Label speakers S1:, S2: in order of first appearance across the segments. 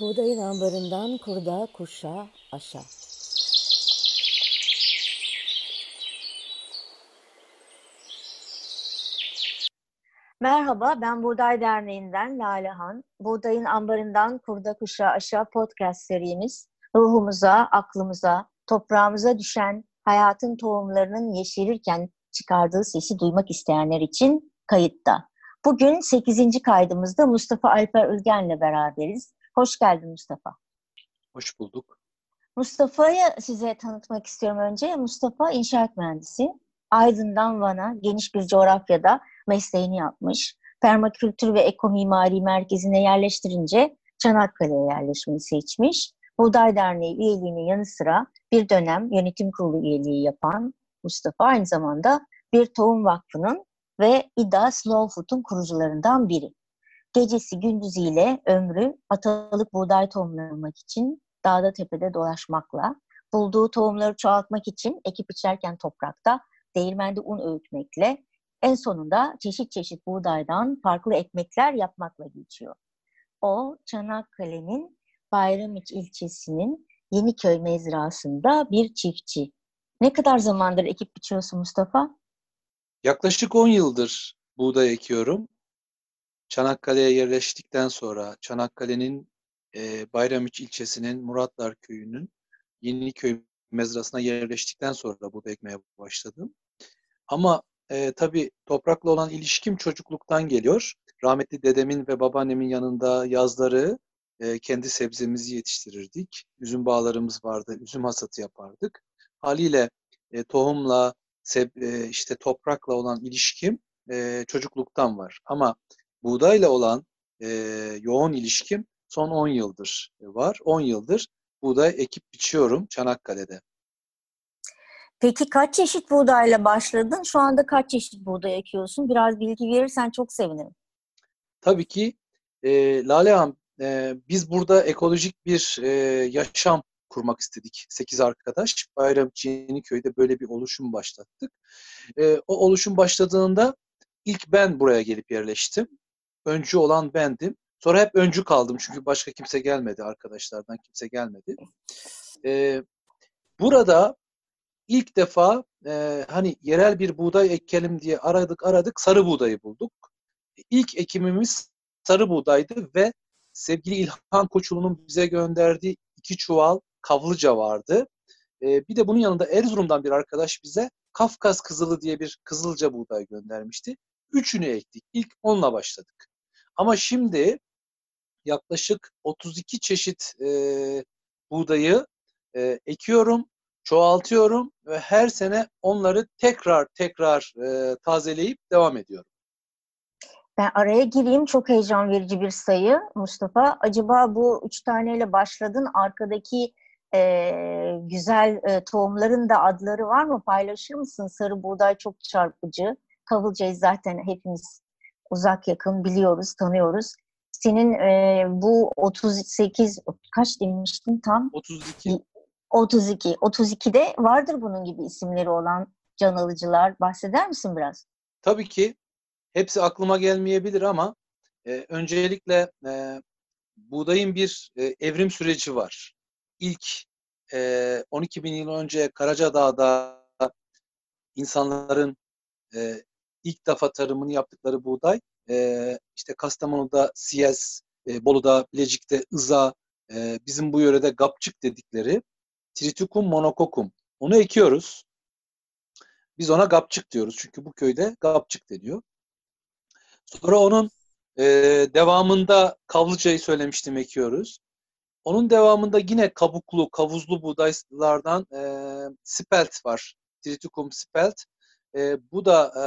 S1: Buğdayın ambarından kurda kuşa aşağı. Merhaba, ben Buğday Derneği'nden Lale Han. Buğdayın ambarından kurda kuşa aşağı podcast serimiz ruhumuza, aklımıza, toprağımıza düşen hayatın tohumlarının yeşerirken çıkardığı sesi duymak isteyenler için kayıtta. Bugün 8. kaydımızda Mustafa Alper Ülgen'le beraberiz. Hoş geldin Mustafa.
S2: Hoş bulduk.
S1: Mustafa'yı size tanıtmak istiyorum önce. Mustafa inşaat mühendisi. Aydın'dan Van'a geniş bir coğrafyada mesleğini yapmış. Permakültür ve Ekomimari Merkezi'ne yerleştirince Çanakkale'ye yerleşmeyi seçmiş. Buğday Derneği üyeliğinin yanı sıra bir dönem yönetim kurulu üyeliği yapan Mustafa aynı zamanda bir tohum vakfının ve İDA Slow Food'un kurucularından biri. Gecesi gündüzüyle ömrü atalık buğday tohumları almak için dağda tepede dolaşmakla, bulduğu tohumları çoğaltmak için ekip içerken toprakta değirmende un öğütmekle, en sonunda çeşit çeşit buğdaydan farklı ekmekler yapmakla geçiyor. O Çanakkale'nin Bayramiç ilçesinin Yeniköy mezrasında bir çiftçi. Ne kadar zamandır ekip biçiyorsun Mustafa?
S2: Yaklaşık 10 yıldır buğday ekiyorum. Çanakkale'ye yerleştikten sonra Çanakkale'nin e, Bayramiç ilçesinin Muratlar köyünün Yeniköy mezrasına yerleştikten sonra buğday ekmeye başladım. Ama e, tabii toprakla olan ilişkim çocukluktan geliyor. Rahmetli dedemin ve babaannemin yanında yazları e, kendi sebzemizi yetiştirirdik. Üzüm bağlarımız vardı, üzüm hasatı yapardık. Haliyle e, tohumla, seb, e, işte toprakla olan ilişkim e, çocukluktan var. Ama buğdayla olan e, yoğun ilişkim son 10 yıldır var. 10 yıldır buğday ekip biçiyorum Çanakkale'de.
S1: Peki kaç çeşit buğdayla başladın? Şu anda kaç çeşit buğday ekiyorsun? Biraz bilgi verirsen çok sevinirim.
S2: Tabii ki. E, Lale Hanım, e, biz burada ekolojik bir e, yaşam kurmak istedik. Sekiz arkadaş. Bayramçı Yeniköy'de böyle bir oluşum başlattık. E, o oluşum başladığında ilk ben buraya gelip yerleştim. Öncü olan bendim. Sonra hep öncü kaldım çünkü başka kimse gelmedi. Arkadaşlardan kimse gelmedi. E, burada ilk defa e, hani yerel bir buğday ekelim diye aradık aradık sarı buğdayı bulduk. İlk ekimimiz sarı buğdaydı ve sevgili İlhan Koçulu'nun bize gönderdiği iki çuval kavlıca vardı. E, bir de bunun yanında Erzurum'dan bir arkadaş bize Kafkas kızılı diye bir kızılca buğday göndermişti. Üçünü ektik. İlk onunla başladık. Ama şimdi yaklaşık 32 çeşit e, buğdayı e, ekiyorum, çoğaltıyorum ve her sene onları tekrar tekrar e, tazeleyip devam ediyorum.
S1: Ben araya gireyim. Çok heyecan verici bir sayı Mustafa. Acaba bu üç taneyle başladın. Arkadaki e, güzel e, tohumların da adları var mı? Paylaşır mısın? Sarı buğday çok çarpıcı. Kavılcayı zaten hepimiz uzak yakın biliyoruz, tanıyoruz. Senin e, bu 38, kaç demiştin tam?
S2: 32.
S1: 32. 32'de vardır bunun gibi isimleri olan can alıcılar. Bahseder misin biraz?
S2: Tabii ki. Hepsi aklıma gelmeyebilir ama e, öncelikle e, buğdayın bir e, evrim süreci var. İlk e, 12 bin yıl önce Karacadağ'da insanların e, ilk defa tarımını yaptıkları buğday e, işte Kastamonu'da Siyes, e, Bolu'da, Bilecik'te Iza, e, bizim bu yörede Gapçık dedikleri Triticum monokokum. Onu ekiyoruz. Biz ona Gapçık diyoruz. Çünkü bu köyde Gapçık deniyor. Sonra onun e, devamında kavlıcayı söylemiştim ekiyoruz. Onun devamında yine kabuklu, kavuzlu buğdaylardan e, spelt var. Triticum spelt. E, bu da e,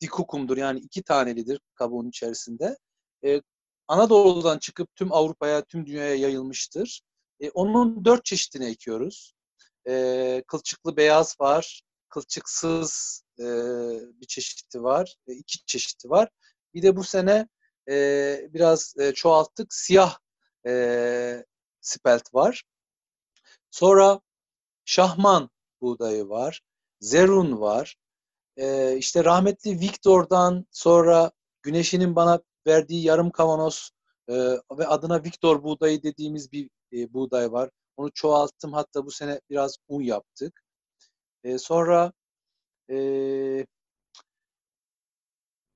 S2: dikukumdur yani iki tanelidir kabuğun içerisinde. E, Anadolu'dan çıkıp tüm Avrupa'ya, tüm dünyaya yayılmıştır. E, onun dört çeşitini ekiyoruz. E, kılçıklı beyaz var, kılçıksız e, bir çeşidi var, e, iki çeşidi var. Bir de bu sene e, biraz e, çoğalttık. Siyah e, spelt var. Sonra şahman buğdayı var. Zerun var. E, işte rahmetli Viktor'dan sonra Güneş'in bana verdiği yarım kavanoz e, ve adına Victor buğdayı dediğimiz bir e, buğday var. Onu çoğalttım. Hatta bu sene biraz un yaptık. E, sonra e,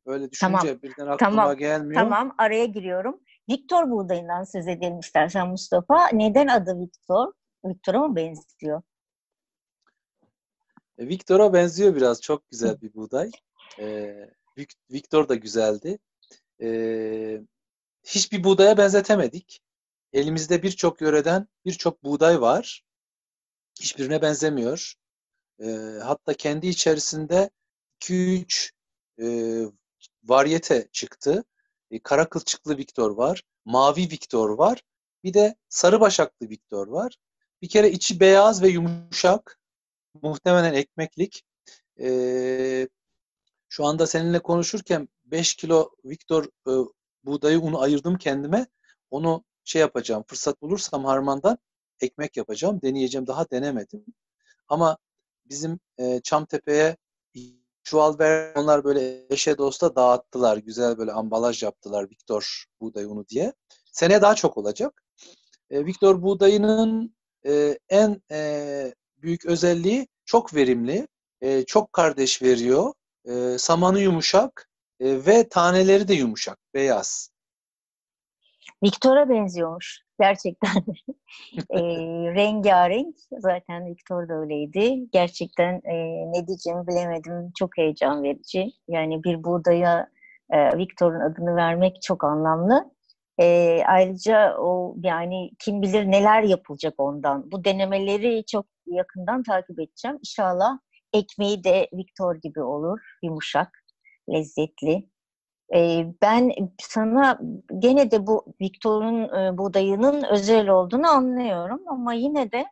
S2: böyle düşünce
S1: tamam.
S2: birden aklıma
S1: tamam.
S2: gelmiyor.
S1: Tamam araya giriyorum. Victor buğdayından söz edelim istersen Mustafa. Neden adı Victor? Victor'a mı benziyor?
S2: E, Victor'a benziyor biraz. Çok güzel bir buğday. Ee, Victor da güzeldi. Ee, hiçbir buğdaya benzetemedik. Elimizde birçok yöreden birçok buğday var. Hiçbirine benzemiyor. Ee, hatta kendi içerisinde 2-3 e, varyete çıktı. E, kara kılçıklı Victor var. Mavi Victor var. Bir de sarı başaklı Victor var. Bir kere içi beyaz ve yumuşak. Muhtemelen ekmeklik. E, şu anda seninle konuşurken 5 kilo Victor e, buğdayı unu ayırdım kendime. Onu şey yapacağım. Fırsat bulursam harmandan ekmek yapacağım. Deneyeceğim. Daha denemedim. Ama bizim e, Çamtepe'ye çuval ver onlar böyle eşe dosta dağıttılar. Güzel böyle ambalaj yaptılar Victor buğday unu diye. Sene daha çok olacak. E, Victor buğdayının e, en e, büyük özelliği çok verimli, e, çok kardeş veriyor, e, samanı yumuşak e, ve taneleri de yumuşak, beyaz.
S1: Victor'a benziyormuş gerçekten. e, rengarenk zaten Victor da öyleydi. Gerçekten e, ne diyeceğimi bilemedim. Çok heyecan verici. Yani bir buğdaya e, Victor'un adını vermek çok anlamlı. E, ayrıca o yani kim bilir neler yapılacak ondan. Bu denemeleri çok yakından takip edeceğim. İnşallah ekmeği de Victor gibi olur. Yumuşak, lezzetli. E, ben sana gene de bu Victor'un e, buğdayının özel olduğunu anlıyorum ama yine de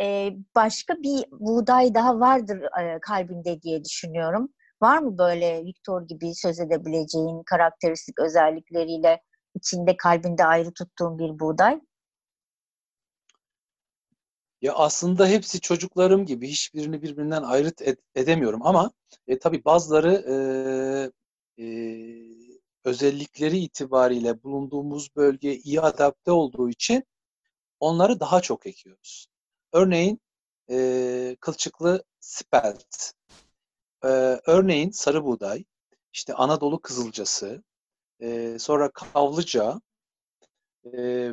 S1: e, başka bir buğday daha vardır e, kalbinde diye düşünüyorum. Var mı böyle Victor gibi söz edebileceğin karakteristik özellikleriyle içinde kalbinde ayrı tuttuğun bir buğday?
S2: Ya aslında hepsi çocuklarım gibi hiçbirini birbirinden ayrıt ed- edemiyorum ama e, tabii bazıları e, e, özellikleri itibariyle bulunduğumuz bölgeye iyi adapte olduğu için onları daha çok ekiyoruz. Örneğin e, kılçıklı spelt, e, örneğin sarı buğday, işte Anadolu kızılcası, e, sonra kavlıca e,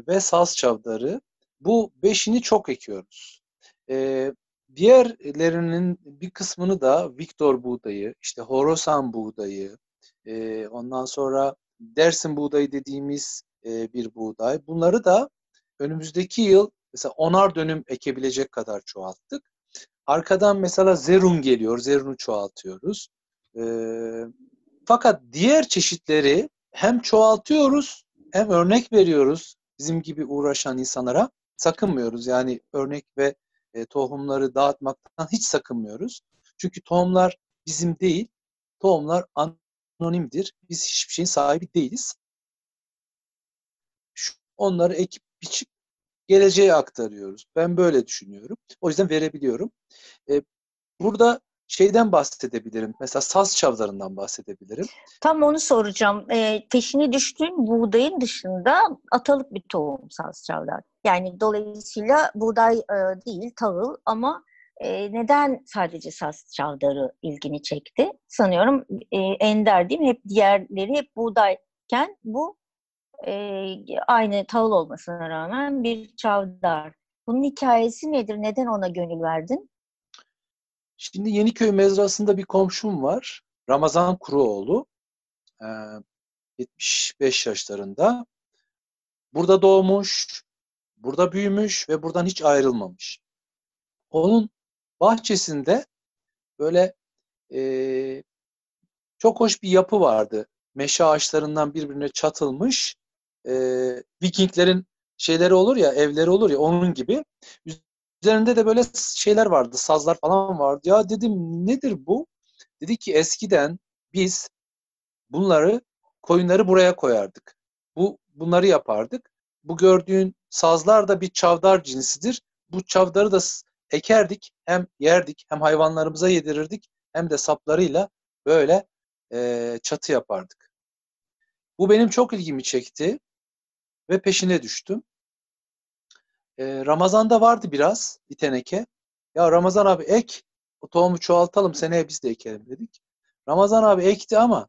S2: ve saz çavdarı. Bu beşini çok ekiyoruz. E, diğerlerinin bir kısmını da Victor buğdayı, işte Horasan buğdayı, e, ondan sonra Dersim buğdayı dediğimiz e, bir buğday. Bunları da önümüzdeki yıl mesela onar dönüm ekebilecek kadar çoğalttık. Arkadan mesela zerun geliyor. Zerunu çoğaltıyoruz. E, fakat diğer çeşitleri hem çoğaltıyoruz hem örnek veriyoruz bizim gibi uğraşan insanlara. Sakınmıyoruz yani örnek ve e, tohumları dağıtmaktan hiç sakınmıyoruz. Çünkü tohumlar bizim değil, tohumlar anonimdir. Biz hiçbir şeyin sahibi değiliz. Onları ekip biçip geleceğe aktarıyoruz. Ben böyle düşünüyorum. O yüzden verebiliyorum. E, burada şeyden bahsedebilirim. Mesela saz çavlarından bahsedebilirim.
S1: Tam onu soracağım. E, peşine düştüğün buğdayın dışında atalık bir tohum saz çavlar. Yani dolayısıyla buğday e, değil tahıl ama e, neden sadece saz çavdarı ilgini çekti? Sanıyorum e, ender değil mi? Hep diğerleri hep buğdayken bu e, aynı tahıl olmasına rağmen bir çavdar. Bunun hikayesi nedir? Neden ona gönül verdin?
S2: Şimdi Yeniköy mezrasında bir komşum var. Ramazan Kuruoğlu. Ee, 75 yaşlarında. Burada doğmuş, burada büyümüş ve buradan hiç ayrılmamış. Onun bahçesinde böyle e, çok hoş bir yapı vardı. Meşe ağaçlarından birbirine çatılmış e, Vikinglerin şeyleri olur ya, evleri olur ya onun gibi. Üzerinde de böyle şeyler vardı, sazlar falan vardı. Ya dedim nedir bu? Dedi ki eskiden biz bunları, koyunları buraya koyardık. Bu bunları yapardık. Bu gördüğün sazlar da bir çavdar cinsidir. Bu çavdarı da ekerdik, hem yerdik, hem hayvanlarımıza yedirirdik, hem de saplarıyla böyle e, çatı yapardık. Bu benim çok ilgimi çekti. ve peşine düştüm. E, Ramazan'da vardı biraz bir teneke. Ya Ramazan abi ek, o tohumu çoğaltalım seneye biz de ekelim dedik. Ramazan abi ekti ama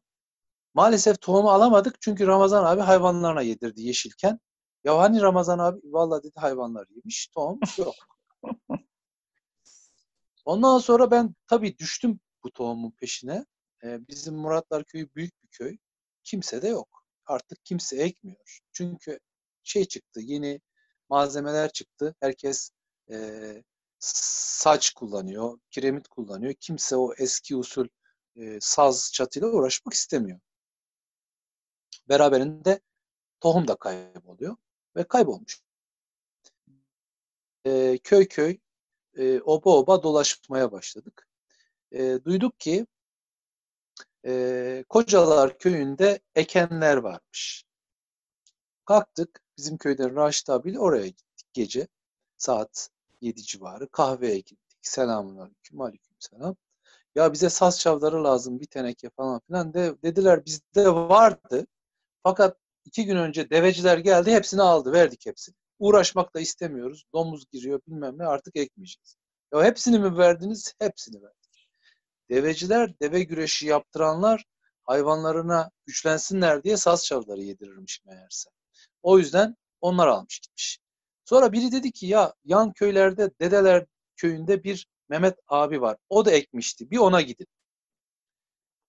S2: maalesef tohumu alamadık çünkü Ramazan abi hayvanlarına yedirdi yeşilken. Ya hani Ramazan abi vallahi dedi hayvanlar yemiş tohum yok. Ondan sonra ben tabii düştüm bu tohumun peşine. Ee, bizim Muratlar Köyü büyük bir köy. Kimse de yok. Artık kimse ekmiyor. Çünkü şey çıktı, yeni malzemeler çıktı. Herkes e, saç kullanıyor, kiremit kullanıyor. Kimse o eski usul e, saz çatıyla uğraşmak istemiyor. Beraberinde tohum da kayboluyor ve kaybolmuş. E, köy köy e, oba oba dolaşmaya başladık. E, duyduk ki e, Kocalar köyünde ekenler varmış. Kalktık bizim köyden Raşit abiyle oraya gittik gece saat 7 civarı kahveye gittik. Selamun aleyküm, aleyküm selam. Ya bize saz çavları lazım bir teneke falan filan de dediler bizde vardı. Fakat iki gün önce deveciler geldi hepsini aldı verdik hepsini. Uğraşmak da istemiyoruz. Domuz giriyor bilmem ne artık ekmeyeceğiz. Ya hepsini mi verdiniz? Hepsini verdik. Deveciler, deve güreşi yaptıranlar hayvanlarına güçlensinler diye saz çavları yedirirmiş meğerse. O yüzden onlar almış gitmiş. Sonra biri dedi ki ya yan köylerde dedeler köyünde bir Mehmet abi var. O da ekmişti. Bir ona gidin.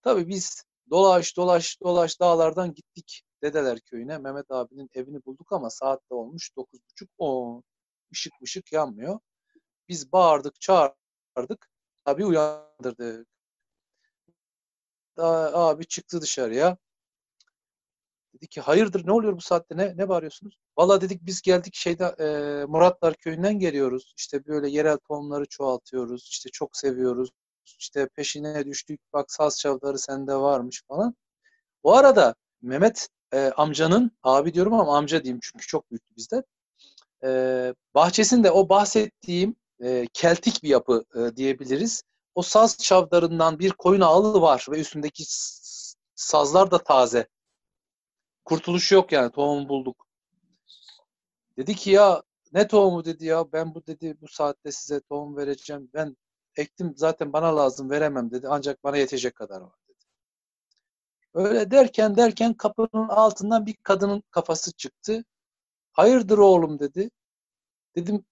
S2: Tabii biz dolaş dolaş dolaş dağlardan gittik Dedeler köyüne. Mehmet abinin evini bulduk ama saatte olmuş 9.30-10. Işık mışık yanmıyor. Biz bağırdık, çağırdık. Tabii uyandırdık. Abi çıktı dışarıya. Dedi ki hayırdır ne oluyor bu saatte ne ne bağırıyorsunuz? Valla dedik biz geldik şeyde e, Muratlar köyünden geliyoruz. İşte böyle yerel tohumları çoğaltıyoruz. İşte çok seviyoruz. İşte peşine düştük. Bak saz çavları sende varmış falan. Bu arada Mehmet e, amcanın abi diyorum ama amca diyeyim çünkü çok büyüktü bizde. E, bahçesinde o bahsettiğim e, keltik bir yapı e, diyebiliriz. O saz çavdarından bir koyun ağlı var ve üstündeki sazlar da taze. Kurtuluş yok yani tohum bulduk. Dedi ki ya ne tohumu dedi ya ben bu dedi bu saatte size tohum vereceğim. Ben ektim zaten bana lazım veremem dedi ancak bana yetecek kadar var dedi. Öyle derken derken kapının altından bir kadının kafası çıktı. Hayırdır oğlum dedi. Dedim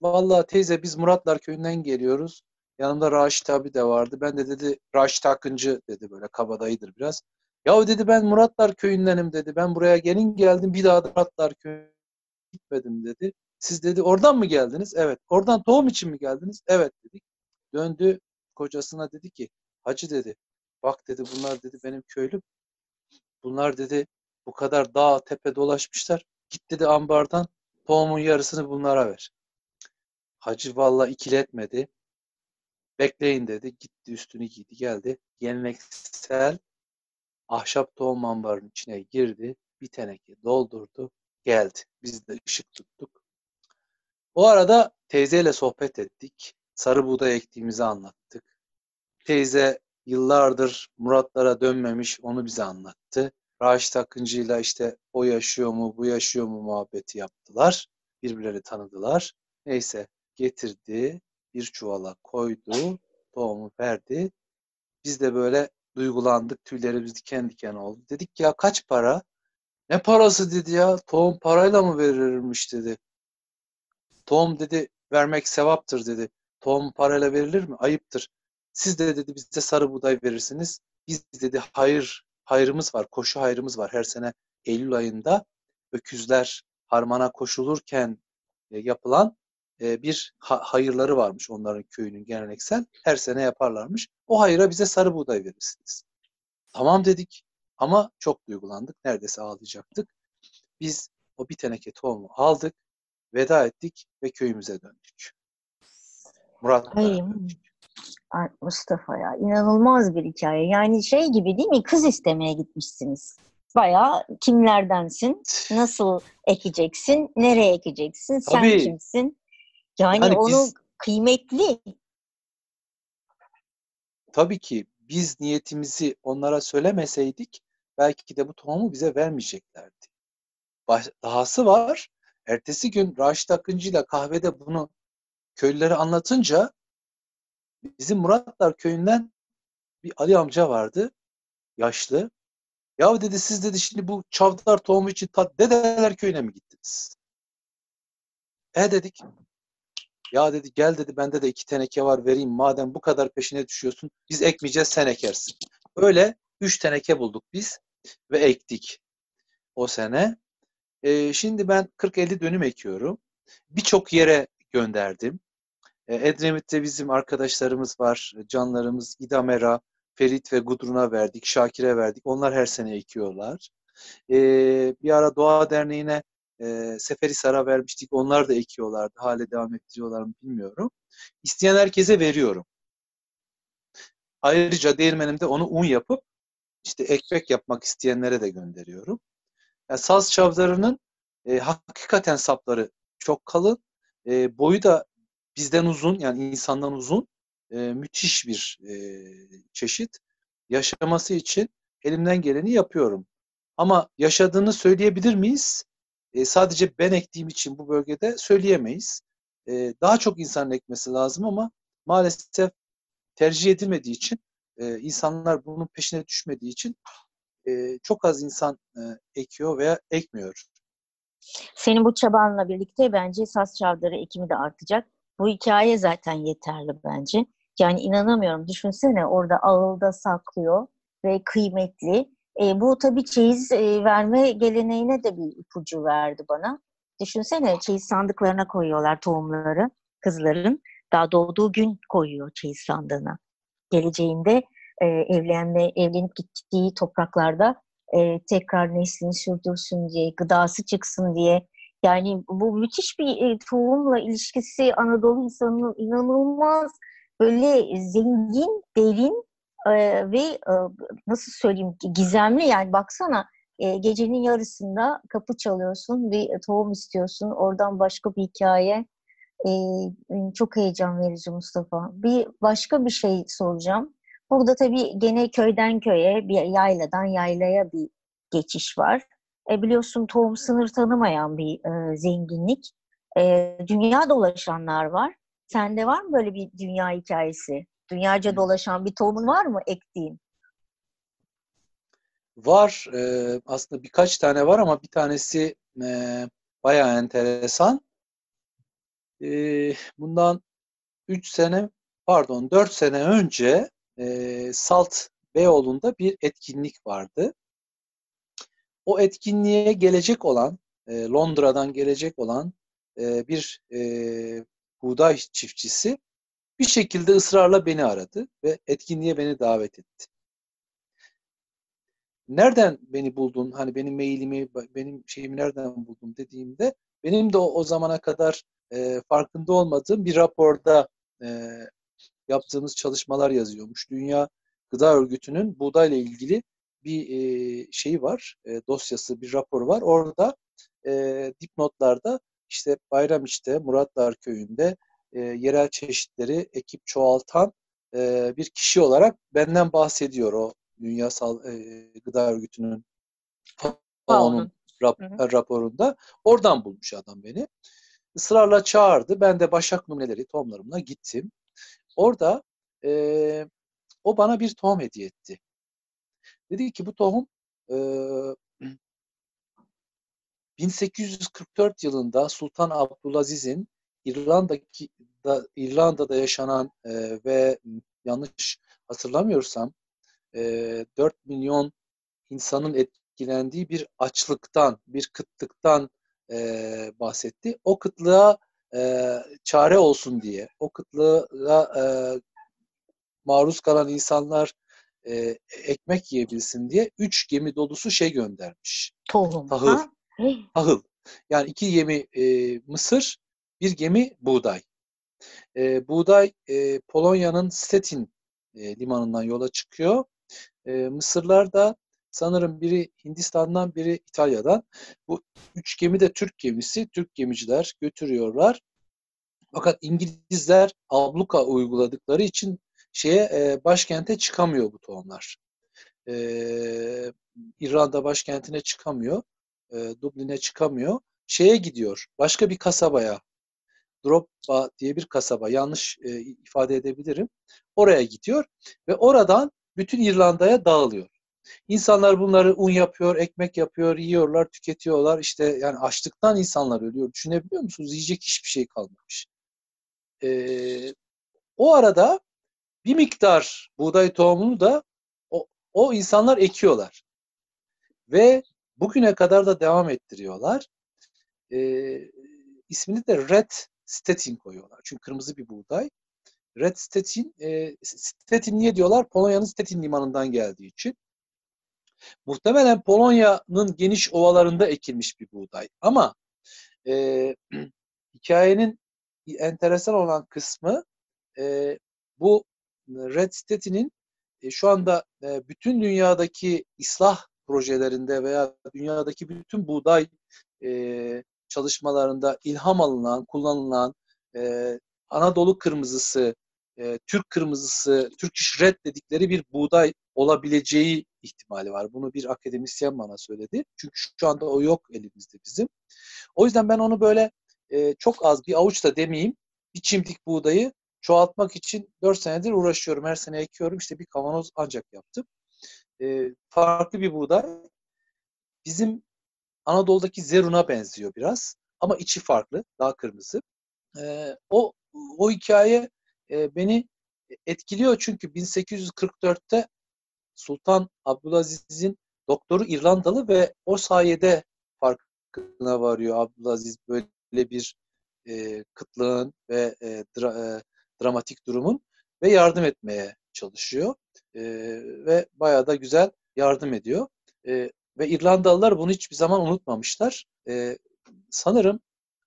S2: vallahi teyze biz Muratlar köyünden geliyoruz. Yanımda Raşit abi de vardı. Ben de dedi Raşit Akıncı dedi böyle kabadayıdır biraz. Ya dedi ben Muratlar köyündenim dedi. Ben buraya gelin geldim bir daha da Muratlar köyüne gitmedim dedi. Siz dedi oradan mı geldiniz? Evet. Oradan tohum için mi geldiniz? Evet dedik. Döndü kocasına dedi ki hacı dedi bak dedi bunlar dedi benim köylüm. Bunlar dedi bu kadar dağ tepe dolaşmışlar. Git dedi ambardan tohumun yarısını bunlara ver. Hacı valla ikiletmedi. Bekleyin dedi. Gitti üstünü giydi geldi. Geleneksel ahşap tohum ambarının içine girdi. Bir teneke doldurdu. Geldi. Biz de ışık tuttuk. Bu arada teyzeyle sohbet ettik. Sarı buğday ektiğimizi anlattık. Teyze yıllardır Muratlara dönmemiş onu bize anlattı. Raşit Akıncı ile işte o yaşıyor mu bu yaşıyor mu muhabbeti yaptılar. Birbirleri tanıdılar. Neyse getirdi bir çuvala koydu tohumu verdi. Biz de böyle duygulandık. Tüylerimiz diken diken oldu. Dedik ya kaç para? Ne parası dedi ya. Tohum parayla mı verilirmiş dedi. Tohum dedi vermek sevaptır dedi. Tohum parayla verilir mi? Ayıptır. Siz de dedi bize sarı buğday verirsiniz. Biz dedi hayır hayrımız var. Koşu hayrımız var. Her sene Eylül ayında öküzler harmana koşulurken e, yapılan e, bir hayırları varmış onların köyünün geleneksel. Her sene yaparlarmış. O hayıra bize sarı buğday verirsiniz. Tamam dedik ama çok duygulandık. Neredeyse ağlayacaktık. Biz o bir teneke tohumu aldık, veda ettik ve köyümüze döndük. Murat döndük.
S1: Ay Mustafa ya inanılmaz bir hikaye. Yani şey gibi değil mi? Kız istemeye gitmişsiniz. Bayağı kimlerdensin? Nasıl ekeceksin? Nereye ekeceksin? Sen Tabii. kimsin? Yani hani onu biz, kıymetli.
S2: Tabii ki biz niyetimizi onlara söylemeseydik belki de bu tohumu bize vermeyeceklerdi. dahası var. Ertesi gün Raşit Akıncı ile kahvede bunu köylülere anlatınca bizim Muratlar köyünden bir Ali amca vardı. Yaşlı. Ya dedi siz dedi şimdi bu çavdar tohumu için ta dedeler köyüne mi gittiniz? E dedik. Ya dedi gel dedi bende de iki teneke var vereyim madem bu kadar peşine düşüyorsun biz ekmeyeceğiz sen ekersin. Öyle üç teneke bulduk biz ve ektik o sene. E, şimdi ben 40-50 dönüm ekiyorum. Birçok yere gönderdim. E, Edremit'te bizim arkadaşlarımız var. Canlarımız İdamera, Ferit ve Gudrun'a verdik, Şakir'e verdik. Onlar her sene ekiyorlar. E, bir ara Doğa Derneği'ne e, Seferihisar'a vermiştik. Onlar da ekiyorlardı. Hale devam ettiriyorlar mı bilmiyorum. İsteyen herkese veriyorum. Ayrıca değirmenimde onu un yapıp işte ekmek yapmak isteyenlere de gönderiyorum. Yani saz çavdarının e, hakikaten sapları çok kalın. E, boyu da bizden uzun yani insandan uzun. E, müthiş bir e, çeşit. Yaşaması için elimden geleni yapıyorum. Ama yaşadığını söyleyebilir miyiz? E, sadece ben ektiğim için bu bölgede söyleyemeyiz. E, daha çok insanın ekmesi lazım ama maalesef tercih edilmediği için e, insanlar bunun peşine düşmediği için e, çok az insan e, ekiyor veya ekmiyor.
S1: Senin bu çabanla birlikte bence saz çavdarı ekimi de artacak. Bu hikaye zaten yeterli bence. Yani inanamıyorum. Düşünsene orada ağılda saklıyor ve kıymetli. E, bu tabii çeyiz e, verme geleneğine de bir ipucu verdi bana. Düşünsene çeyiz sandıklarına koyuyorlar tohumları kızların. Daha doğduğu gün koyuyor çeyiz sandığına. Geleceğinde e, evlenme, evlenip gittiği topraklarda e, tekrar neslini sürdürsün diye, gıdası çıksın diye. Yani bu müthiş bir e, tohumla ilişkisi Anadolu insanının inanılmaz böyle zengin, derin e, ve e, nasıl söyleyeyim gizemli yani baksana e, gecenin yarısında kapı çalıyorsun bir tohum istiyorsun oradan başka bir hikaye e, çok heyecan verici Mustafa. Bir başka bir şey soracağım. Burada tabii gene köyden köye, bir yayladan yaylaya bir geçiş var. E, biliyorsun tohum sınır tanımayan bir e, zenginlik. E, dünya dolaşanlar var. Sende var mı böyle bir dünya hikayesi? Dünyaca dolaşan bir tohumun var mı ektiğin?
S2: Var. E, aslında birkaç tane var ama bir tanesi e, bayağı enteresan. E, bundan 3 sene, pardon 4 sene önce e, Salt Beyoğlu'nda bir etkinlik vardı. O etkinliğe gelecek olan, e, Londra'dan gelecek olan e, bir e, buğday çiftçisi bir şekilde ısrarla beni aradı ve etkinliğe beni davet etti. Nereden beni buldun? Hani benim mailimi, benim şeyimi nereden buldun dediğimde benim de o, o zamana kadar e, farkında olmadığım bir raporda e, yaptığımız çalışmalar yazıyormuş. Dünya Gıda Örgütü'nün buğdayla ilgili bir e, şeyi var, e, dosyası, bir rapor var. Orada e, dipnotlarda işte Bayramiç'te, Muratlar Köyü'nde e, yerel çeşitleri ekip çoğaltan e, bir kişi olarak benden bahsediyor o Dünya Sal e, Gıda Örgütü'nün onun rap, raporunda. Oradan bulmuş adam beni. Israrla çağırdı. Ben de başak numuneleri tohumlarımla gittim. Orada e, o bana bir tohum hediye etti. Dedi ki bu tohum e, 1844 yılında Sultan Abdülaziz'in İrlanda'daki da, İrlanda'da yaşanan e, ve yanlış hatırlamıyorsam e, 4 milyon insanın etkilendiği bir açlıktan, bir kıtlıktan e, bahsetti. O kıtlığa e, çare olsun diye, o kıtlığa e, maruz kalan insanlar e, ekmek yiyebilsin diye üç gemi dolusu şey göndermiş.
S1: Tohum.
S2: Tahıl. Ha? Tahıl. Yani iki gemi e, mısır, bir gemi buğday. E, buğday e, Polonya'nın Stettin e, limanından yola çıkıyor. E, Mısırlar da sanırım biri Hindistan'dan biri İtalya'dan. Bu üç gemi de Türk gemisi. Türk gemiciler götürüyorlar. Fakat İngilizler abluka uyguladıkları için şeye e, başkente çıkamıyor bu tohumlar. E, İrlanda başkentine çıkamıyor. E, Dublin'e çıkamıyor. Şeye gidiyor. Başka bir kasabaya. Droppa diye bir kasaba. Yanlış e, ifade edebilirim. Oraya gidiyor ve oradan bütün İrlanda'ya dağılıyor. İnsanlar bunları un yapıyor, ekmek yapıyor, yiyorlar, tüketiyorlar. İşte yani açlıktan insanlar ölüyor. Düşünebiliyor musunuz? Yiyecek hiçbir şey kalmamış. Ee, o arada bir miktar buğday tohumunu da o, o insanlar ekiyorlar. Ve bugüne kadar da devam ettiriyorlar. Ee, ismini de Red Stetin koyuyorlar. Çünkü kırmızı bir buğday. Red Stetin, e, Stetin niye diyorlar? Polonya'nın Stetin limanından geldiği için. Muhtemelen Polonya'nın geniş ovalarında ekilmiş bir buğday. Ama e, hikayenin enteresan olan kısmı e, bu Red Stetin'in e, şu anda e, bütün dünyadaki ıslah projelerinde veya dünyadaki bütün buğday e, çalışmalarında ilham alınan, kullanılan e, Anadolu kırmızısı, e, Türk kırmızısı, Turkish Red dedikleri bir buğday olabileceği ihtimali var. Bunu bir akademisyen bana söyledi. Çünkü şu anda o yok elimizde bizim. O yüzden ben onu böyle e, çok az bir avuçta demeyeyim bir çimdik buğdayı çoğaltmak için 4 senedir uğraşıyorum. Her sene ekiyorum. İşte bir kavanoz ancak yaptım. E, farklı bir buğday. Bizim Anadolu'daki zeruna benziyor biraz. Ama içi farklı. Daha kırmızı. E, o o hikaye e, beni etkiliyor çünkü 1844'te Sultan Abdülaziz'in doktoru İrlandalı ve o sayede farkına varıyor Abdülaziz böyle bir e, kıtlığın ve e, dra, e, dramatik durumun ve yardım etmeye çalışıyor. E, ve bayağı da güzel yardım ediyor. E, ve İrlandalılar bunu hiçbir zaman unutmamışlar. E, sanırım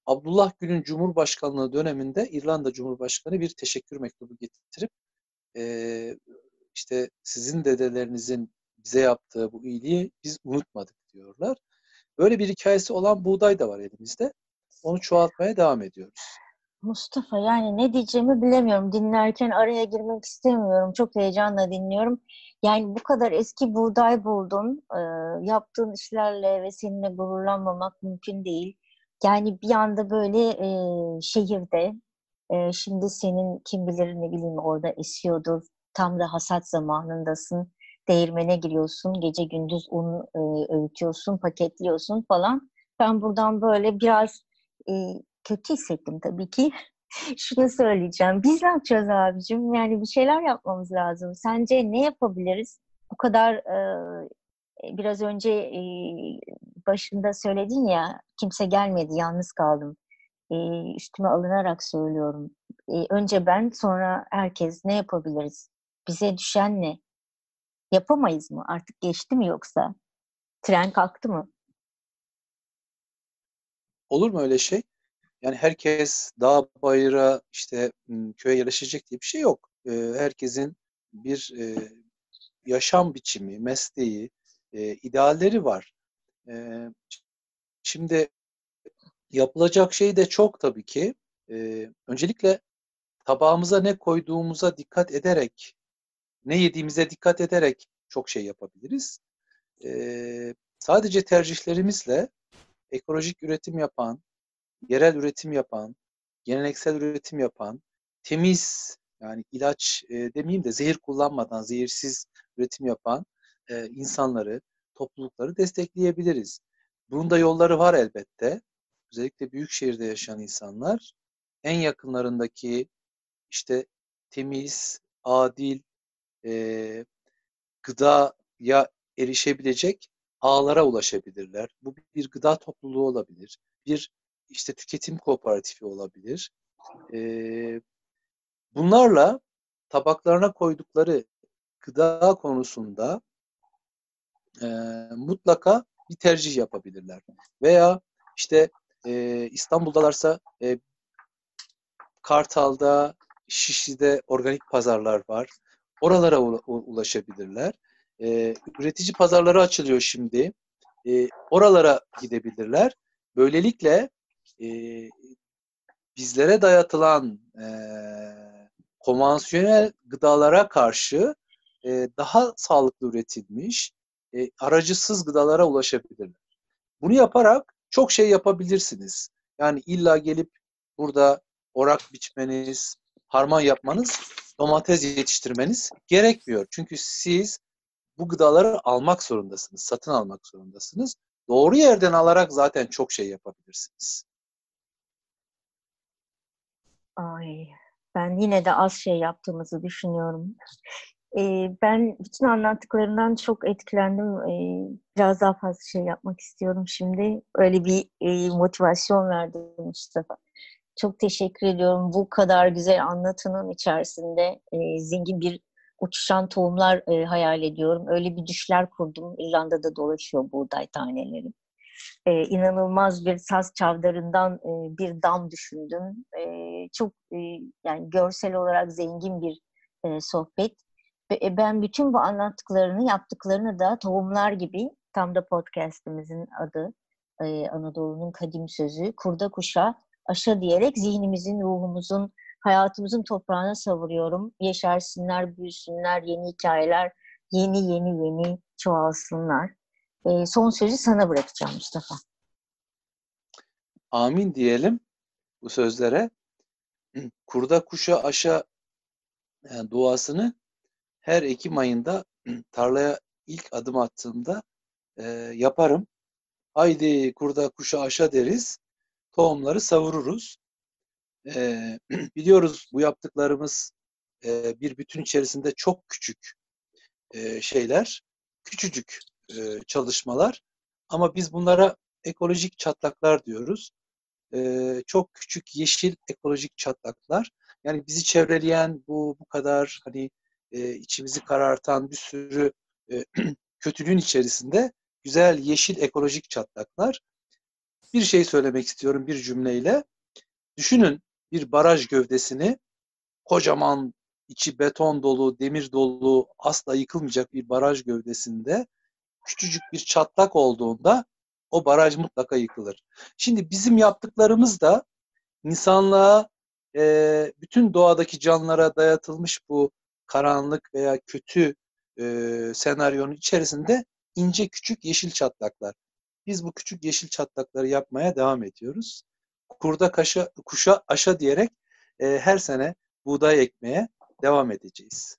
S2: Abdullah Gül'ün Cumhurbaşkanlığı döneminde İrlanda Cumhurbaşkanı bir teşekkür mektubu getirip e, işte sizin dedelerinizin bize yaptığı bu iyiliği biz unutmadık diyorlar. Böyle bir hikayesi olan buğday da var elimizde. Onu çoğaltmaya devam ediyoruz.
S1: Mustafa yani ne diyeceğimi bilemiyorum. Dinlerken araya girmek istemiyorum. Çok heyecanla dinliyorum. Yani bu kadar eski buğday buldun. E, yaptığın işlerle ve seninle gururlanmamak mümkün değil. Yani bir anda böyle e, şehirde e, şimdi senin kim bilir ne bileyim orada esiyordur. Tam da hasat zamanındasın. Değirmene giriyorsun. Gece gündüz un e, öğütüyorsun, paketliyorsun falan. Ben buradan böyle biraz e, kötü hissettim tabii ki. Şunu söyleyeceğim. Biz ne yapacağız abicim? Yani bir şeyler yapmamız lazım. Sence ne yapabiliriz? Bu kadar e, biraz önce e, başında söyledin ya kimse gelmedi, yalnız kaldım. E, üstüme alınarak söylüyorum. E, önce ben, sonra herkes ne yapabiliriz? Bize düşen ne? Yapamayız mı? Artık geçti mi yoksa? Tren kalktı mı?
S2: Olur mu öyle şey? Yani herkes dağ bayıra işte köye yerleşecek diye bir şey yok. Herkesin bir yaşam biçimi, mesleği, idealleri var. Şimdi yapılacak şey de çok tabii ki. Öncelikle tabağımıza ne koyduğumuza dikkat ederek, ne yediğimize dikkat ederek çok şey yapabiliriz. Sadece tercihlerimizle ekolojik üretim yapan, yerel üretim yapan, geleneksel üretim yapan, temiz yani ilaç e, demeyeyim de zehir kullanmadan zehirsiz üretim yapan e, insanları, toplulukları destekleyebiliriz. Bunun da yolları var elbette. Özellikle büyük şehirde yaşayan insanlar en yakınlarındaki işte temiz, adil e, gıdaya erişebilecek ağlara ulaşabilirler. Bu bir gıda topluluğu olabilir. Bir işte tüketim kooperatifi olabilir. E, bunlarla tabaklarına koydukları gıda konusunda e, mutlaka bir tercih yapabilirler. Veya işte e, İstanbul'dalarsa e, Kartal'da, Şişli'de organik pazarlar var. Oralara ulaşabilirler. E, üretici pazarları açılıyor şimdi. E, oralara gidebilirler. Böylelikle e, bizlere dayatılan e, konvansiyonel gıdalara karşı e, daha sağlıklı üretilmiş, e, aracısız gıdalara ulaşabilirler. Bunu yaparak çok şey yapabilirsiniz. Yani illa gelip burada orak biçmeniz, harman yapmanız, domates yetiştirmeniz gerekmiyor. Çünkü siz bu gıdaları almak zorundasınız, satın almak zorundasınız. Doğru yerden alarak zaten çok şey yapabilirsiniz.
S1: Ay, ben yine de az şey yaptığımızı düşünüyorum. Ee, ben bütün anlattıklarından çok etkilendim. Ee, biraz daha fazla şey yapmak istiyorum şimdi. Öyle bir e, motivasyon verdi Mustafa. Çok teşekkür ediyorum. Bu kadar güzel anlatının içerisinde e, zengin bir uçuşan tohumlar e, hayal ediyorum. Öyle bir düşler kurdum. İrlanda'da dolaşıyor buğday taneleri. E, inanılmaz bir saz çavdarından e, bir dam düşündüm. E, çok e, yani görsel olarak zengin bir e, sohbet. Ve ben bütün bu anlattıklarını, yaptıklarını da tohumlar gibi tam da podcastimizin adı e, Anadolu'nun kadim sözü kurda kuşa aşa diyerek zihnimizin, ruhumuzun, hayatımızın toprağına savuruyorum. Yeşersinler, büyüsünler, yeni hikayeler, yeni yeni yeni çoğalsınlar. E, son sözü sana bırakacağım Mustafa.
S2: Amin diyelim bu sözlere. Kurda kuşa aşa yani duasını her Ekim ayında tarlaya ilk adım attığımda e, yaparım. Haydi kurda kuşa aşa deriz. Tohumları savururuz. E, biliyoruz bu yaptıklarımız e, bir bütün içerisinde çok küçük e, şeyler. Küçücük e, çalışmalar. Ama biz bunlara ekolojik çatlaklar diyoruz. E, çok küçük yeşil ekolojik çatlaklar. Yani bizi çevreleyen bu bu kadar hani e, içimizi karartan bir sürü e, kötülüğün içerisinde güzel yeşil ekolojik çatlaklar. Bir şey söylemek istiyorum bir cümleyle. Düşünün bir baraj gövdesini kocaman içi beton dolu, demir dolu, asla yıkılmayacak bir baraj gövdesinde küçücük bir çatlak olduğunda o baraj mutlaka yıkılır. Şimdi bizim yaptıklarımız da insanlığa, e, bütün doğadaki canlılara dayatılmış bu karanlık veya kötü e, senaryonun içerisinde ince küçük yeşil çatlaklar. Biz bu küçük yeşil çatlakları yapmaya devam ediyoruz. Kurda kaşa, kuşa aşa diyerek e, her sene buğday ekmeye devam edeceğiz.